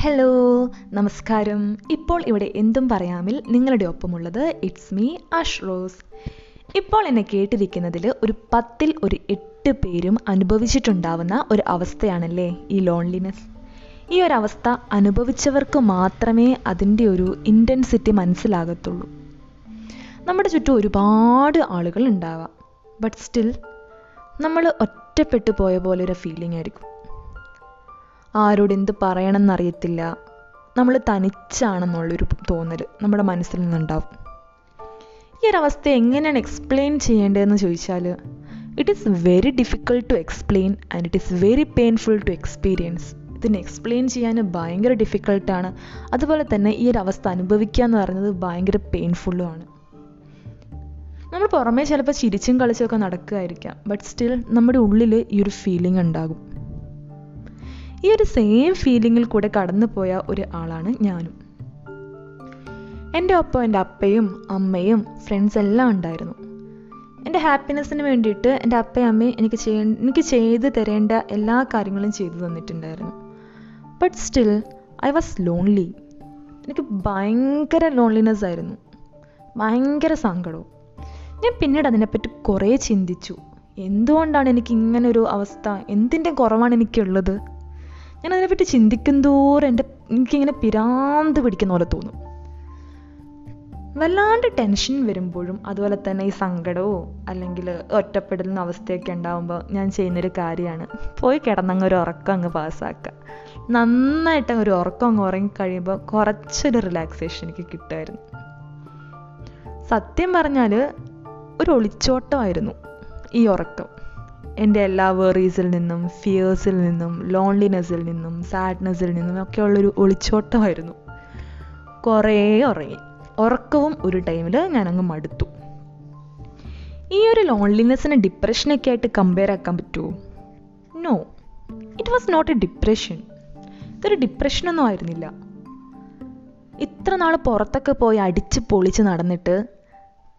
Hello നമസ്കാരം. ഇപ്പോൾ ഇവിടെ എന്തും പറയാമിൽ നിങ്ങളുടെ ഒപ്പമുള്ളത് ഇറ്റ്സ് മീ അഷ് റോസ് ഇപ്പോൾ എന്നെ കേട്ടിരിക്കുന്നതിൽ ഒരു പത്തിൽ ഒരു എട്ട് പേരും അനുഭവിച്ചിട്ടുണ്ടാവുന്ന ഒരു അവസ്ഥയാണല്ലേ ഈ ലോൺലിനെസ് ഈ ഒരു അവസ്ഥ അനുഭവിച്ചവർക്ക് മാത്രമേ അതിന്റെ ഒരു ഇന്റൻസിറ്റി മനസ്സിലാകത്തുള്ളൂ. നമ്മുടെ ചുറ്റും ഒരുപാട് ആളുകൾ ഉണ്ടാവാം. ബട്ട് സ്റ്റിൽ നമ്മൾ ഒറ്റപ്പെട്ടു പോയ പോലെ ഒരു ഫീലിംഗ് ആയിരിക്കും. ആരോട് എന്ത് പറയണമെന്നറിയത്തില്ല. നമ്മൾ തനിച്ചാണെന്നുള്ളൊരു തോന്നൽ നമ്മുടെ മനസ്സിൽ നിന്നുണ്ടാവും. ഈ അവസ്ഥ എങ്ങനെയാണ് എക്സ്പ്ലെയിൻ ചെയ്യേണ്ടതെന്ന് ചോദിച്ചാൽ it is very difficult to explain and it is very painful to experience ഇതിനെ എക്സ്പ്ലെയിൻ ചെയ്യാൻ ഭയങ്കര ഡിഫിക്കൾട്ടാണ് അതുപോലെ തന്നെ ഈ ഒരു അവസ്ഥ അനുഭവിക്കുക എന്ന് പറയുന്നത് ഭയങ്കര പെയിൻഫുള്ളും ആണ്. നമ്മൾ പുറമേ ചിലപ്പോൾ ചിരിച്ചും കളിച്ചും ഒക്കെ നടക്കുകയായിരിക്കാം ബട്ട് സ്റ്റിൽ നമ്മുടെ ഉള്ളിൽ ഈ ഒരു ഫീലിംഗ് ഉണ്ടാകും. ഈ ഒരു സെയിം ഫീലിങ്ങിൽ കൂടെ കടന്നു പോയ ഒരു ആളാണ് ഞാനും. എന്റെ ഒപ്പം എന്റെ അപ്പയും അമ്മയും ഫ്രണ്ട്സ് എല്ലാം ഉണ്ടായിരുന്നു. എന്റെ ഹാപ്പിനെസ്സിന് വേണ്ടിയിട്ട് എന്റെ അപ്പയും അമ്മയും എനിക്ക് ചെയ്യ എനിക്ക് ചെയ്ത് തരേണ്ട എല്ലാ കാര്യങ്ങളും ചെയ്തു തന്നിട്ടുണ്ടായിരുന്നു. But still I was lonely എനിക്ക് ഭയങ്കര ലോൺലിനെസ് ആയിരുന്നു. ഭയങ്കര സങ്കടവും. ഞാൻ പിന്നീട് അതിനെപ്പറ്റി കുറേ ചിന്തിച്ചു. എന്തുകൊണ്ടാണ് എനിക്ക് ഇങ്ങനൊരു അവസ്ഥ? എന്തിന്റെ കുറവാണ് എനിക്കുള്ളത്? ഞാൻ അതിനെപ്പറ്റി ചിന്തിക്കും തോറും എന്റെ എനിക്കിങ്ങനെ പിരാന്ത് പിടിക്കുന്ന പോലെ തോന്നും. വല്ലാണ്ട് ടെൻഷൻ വരുമ്പോഴും അതുപോലെ തന്നെ ഈ സങ്കടമോ അല്ലെങ്കിൽ ഒറ്റപ്പെടുന്ന അവസ്ഥയൊക്കെ ഉണ്ടാകുമ്പോൾ ഞാൻ ചെയ്യുന്നൊരു കാര്യമാണ്. പോയി കിടന്നങ്ങ് ഒരു ഉറക്കം അങ്ങ് പാസ്സാക്കുക നന്നായിട്ട് ഒരു ഉറക്കം അങ്ങ് ഉറങ്ങിക്കഴിയുമ്പോൾ കുറച്ചൊരു റിലാക്സേഷൻ എനിക്ക് കിട്ടുമായിരുന്നു. സത്യം പറഞ്ഞാൽ ഒരു ഒളിച്ചോട്ടമായിരുന്നു ഈ ഉറക്കം. എന്റെ എല്ലാ വേറീസിൽ നിന്നും ഫിയേഴ്സിൽ നിന്നും ലോൺലിനെസ്സിൽ നിന്നും സാഡ്നെസ്സിൽ നിന്നും ഒക്കെ ഉള്ളൊരു ഒളിച്ചോട്ടമായിരുന്നു. കുറേ ഉറങ്ങി. ഉറക്കവും ഒരു ടൈമിൽ ഞാനങ്ങ് മടുത്തു. ഈ ഒരു ലോൺലിനെസ്സിനെ ഡിപ്രഷനൊക്കെ ആയിട്ട് കമ്പയർ ആക്കാൻ പറ്റുമോ no it was not a depression ഇതൊരു ഡിപ്രഷനൊന്നും ആയിരുന്നില്ല. ഇത്ര നാൾ പുറത്തൊക്കെ പോയി അടിച്ച് പൊളിച്ച് നടന്നിട്ട്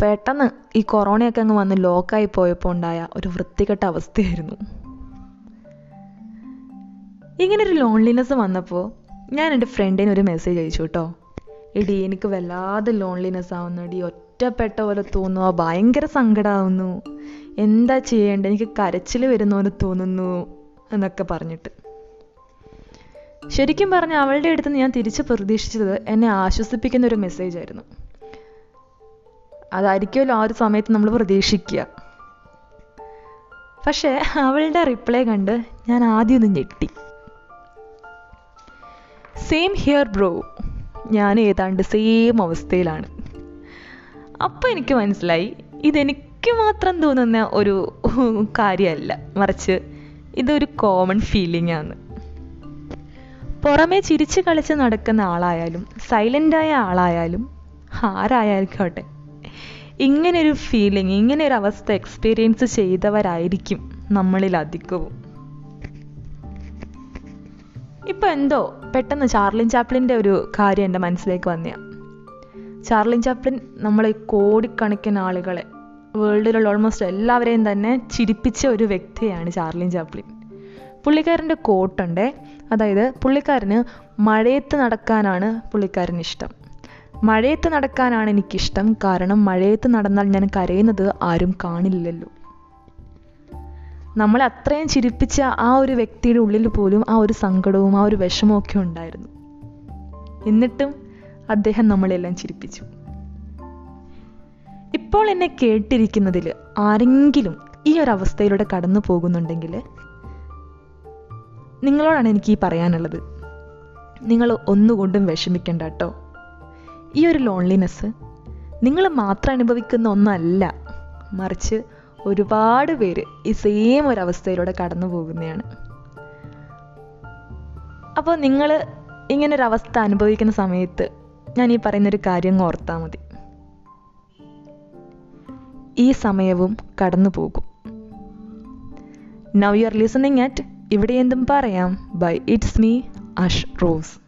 പെട്ടെന്ന് ഈ കൊറോണയൊക്കെ അങ്ങ് വന്ന് ലോക്കായി പോയപ്പോൾ ഉണ്ടായ ഒരു വൃത്തികെട്ട അവസ്ഥയായിരുന്നു. ഇങ്ങനൊരു ലോൺലിനെസ് വന്നപ്പോൾ ഞാൻ എന്റെ ഫ്രണ്ടിന് ഒരു മെസ്സേജ് അയച്ചു കേട്ടോ എടി എനിക്ക് വല്ലാതെ ലോൺലിനെസ് ആവുന്നു എടി ഒറ്റപ്പെട്ട പോലെ തോന്നുക ഭയങ്കര സങ്കടമാവുന്നു എന്താ ചെയ്യേണ്ടത് എനിക്ക് കരച്ചിൽ വരുന്ന പോലെ തോന്നുന്നു എന്നൊക്കെ പറഞ്ഞിട്ട്. ശരിക്കും പറഞ്ഞ അവളുടെ അടുത്ത് ഞാൻ തിരിച്ച് പ്രതീക്ഷിച്ചത് എന്നെ ആശ്വസിപ്പിക്കുന്ന ഒരു മെസ്സേജ് ആയിരുന്നു. അതായിരിക്കുമല്ലോ ആ ഒരു സമയത്ത് നമ്മൾ പ്രതീക്ഷിക്കുക. പക്ഷേ അവളുടെ റിപ്ലൈ കണ്ട് ഞാൻ ആദ്യം ഒന്ന് ഞെട്ടി. സെയിം ഹിയർ ബ്രോ ഞാൻ ഏതാണ്ട് സെയിം അവസ്ഥയിലാണ്. അപ്പോൾ എനിക്ക് മനസ്സിലായി ഇതെനിക്ക് മാത്രം തോന്നുന്ന ഒരു കാര്യമല്ല. മറിച്ച് ഇതൊരു കോമൺ ഫീലിംഗ് ആണ്. പുറമേ ചിരിച്ച് കളിച്ച് നടക്കുന്ന ആളായാലും സൈലന്റായ ആളായാലും ആരായായിക്കോട്ടെ ഇങ്ങനൊരു ഫീലിംഗ് ഒരു അവസ്ഥ എക്സ്പീരിയൻസ് ചെയ്തവരായിരിക്കും നമ്മളിൽ അധികവും. ഇപ്പം എന്തോ പെട്ടെന്ന് ചാർലിൻ ചാപ്ലിന്റെ ഒരു കാര്യം എന്റെ മനസ്സിലേക്ക് വന്നു ചാർലിൻ ചാപ്ലിൻ നമ്മളെ കോടിക്കണക്കിന് ആളുകളെ വേൾഡിലുള്ള ഓൾമോസ്റ്റ് എല്ലാവരെയും തന്നെ ചിരിപ്പിച്ച ഒരു വ്യക്തിയാണ് ചാർലിൻ ചാപ്ലിൻ. പുള്ളിക്കാരന്റെ കോട്ടുണ്ട് അതായത് പുള്ളിക്കാരന് മഴയത്ത് നടക്കാനാണ് പുള്ളിക്കാരന് ഇഷ്ടം മഴയത്ത് നടക്കാനാണ് എനിക്കിഷ്ടം. കാരണം മഴയത്ത് നടന്നാൽ ഞാൻ കരയുന്നത് ആരും കാണില്ലല്ലോ. നമ്മൾ അത്രയും ചിരിപ്പിച്ച ആ ഒരു വ്യക്തിയുടെ ഉള്ളിൽ പോലും ആ ഒരു സങ്കടവും ആ ഒരു വിഷമവും ഒക്കെ ഉണ്ടായിരുന്നു. എന്നിട്ടും അദ്ദേഹം നമ്മളെല്ലാം ചിരിപ്പിച്ചു. ഇപ്പോൾ എന്നെ കേട്ടിരിക്കുന്നതിൽ ആരെങ്കിലും ഈ ഒരു അവസ്ഥയിലൂടെ കടന്നു പോകുന്നുണ്ടെങ്കിൽ നിങ്ങളോടാണ് എനിക്ക് ഈ പറയാനുള്ളത്. നിങ്ങൾ ഒന്നുകൊണ്ടും വിഷമിക്കണ്ട കേട്ടോ. ഈ ഒരു ലോൺലിനെസ് നിങ്ങൾ മാത്രം അനുഭവിക്കുന്ന ഒന്നല്ല. മറിച്ച് ഒരുപാട് പേര് ഈ സെയിം ഒരവസ്ഥയിലൂടെ കടന്നു പോകുന്നതാണ്. അപ്പോൾ നിങ്ങൾ ഇങ്ങനൊരവസ്ഥ അനുഭവിക്കുന്ന സമയത്ത് ഞാൻ ഈ പറയുന്നൊരു കാര്യം ഓർത്താൽ മതി. ഈ സമയവും കടന്നു പോകും. Now you are listening at ഇവിടെ എന്തും പറയാം. Bye it's me Ash Rose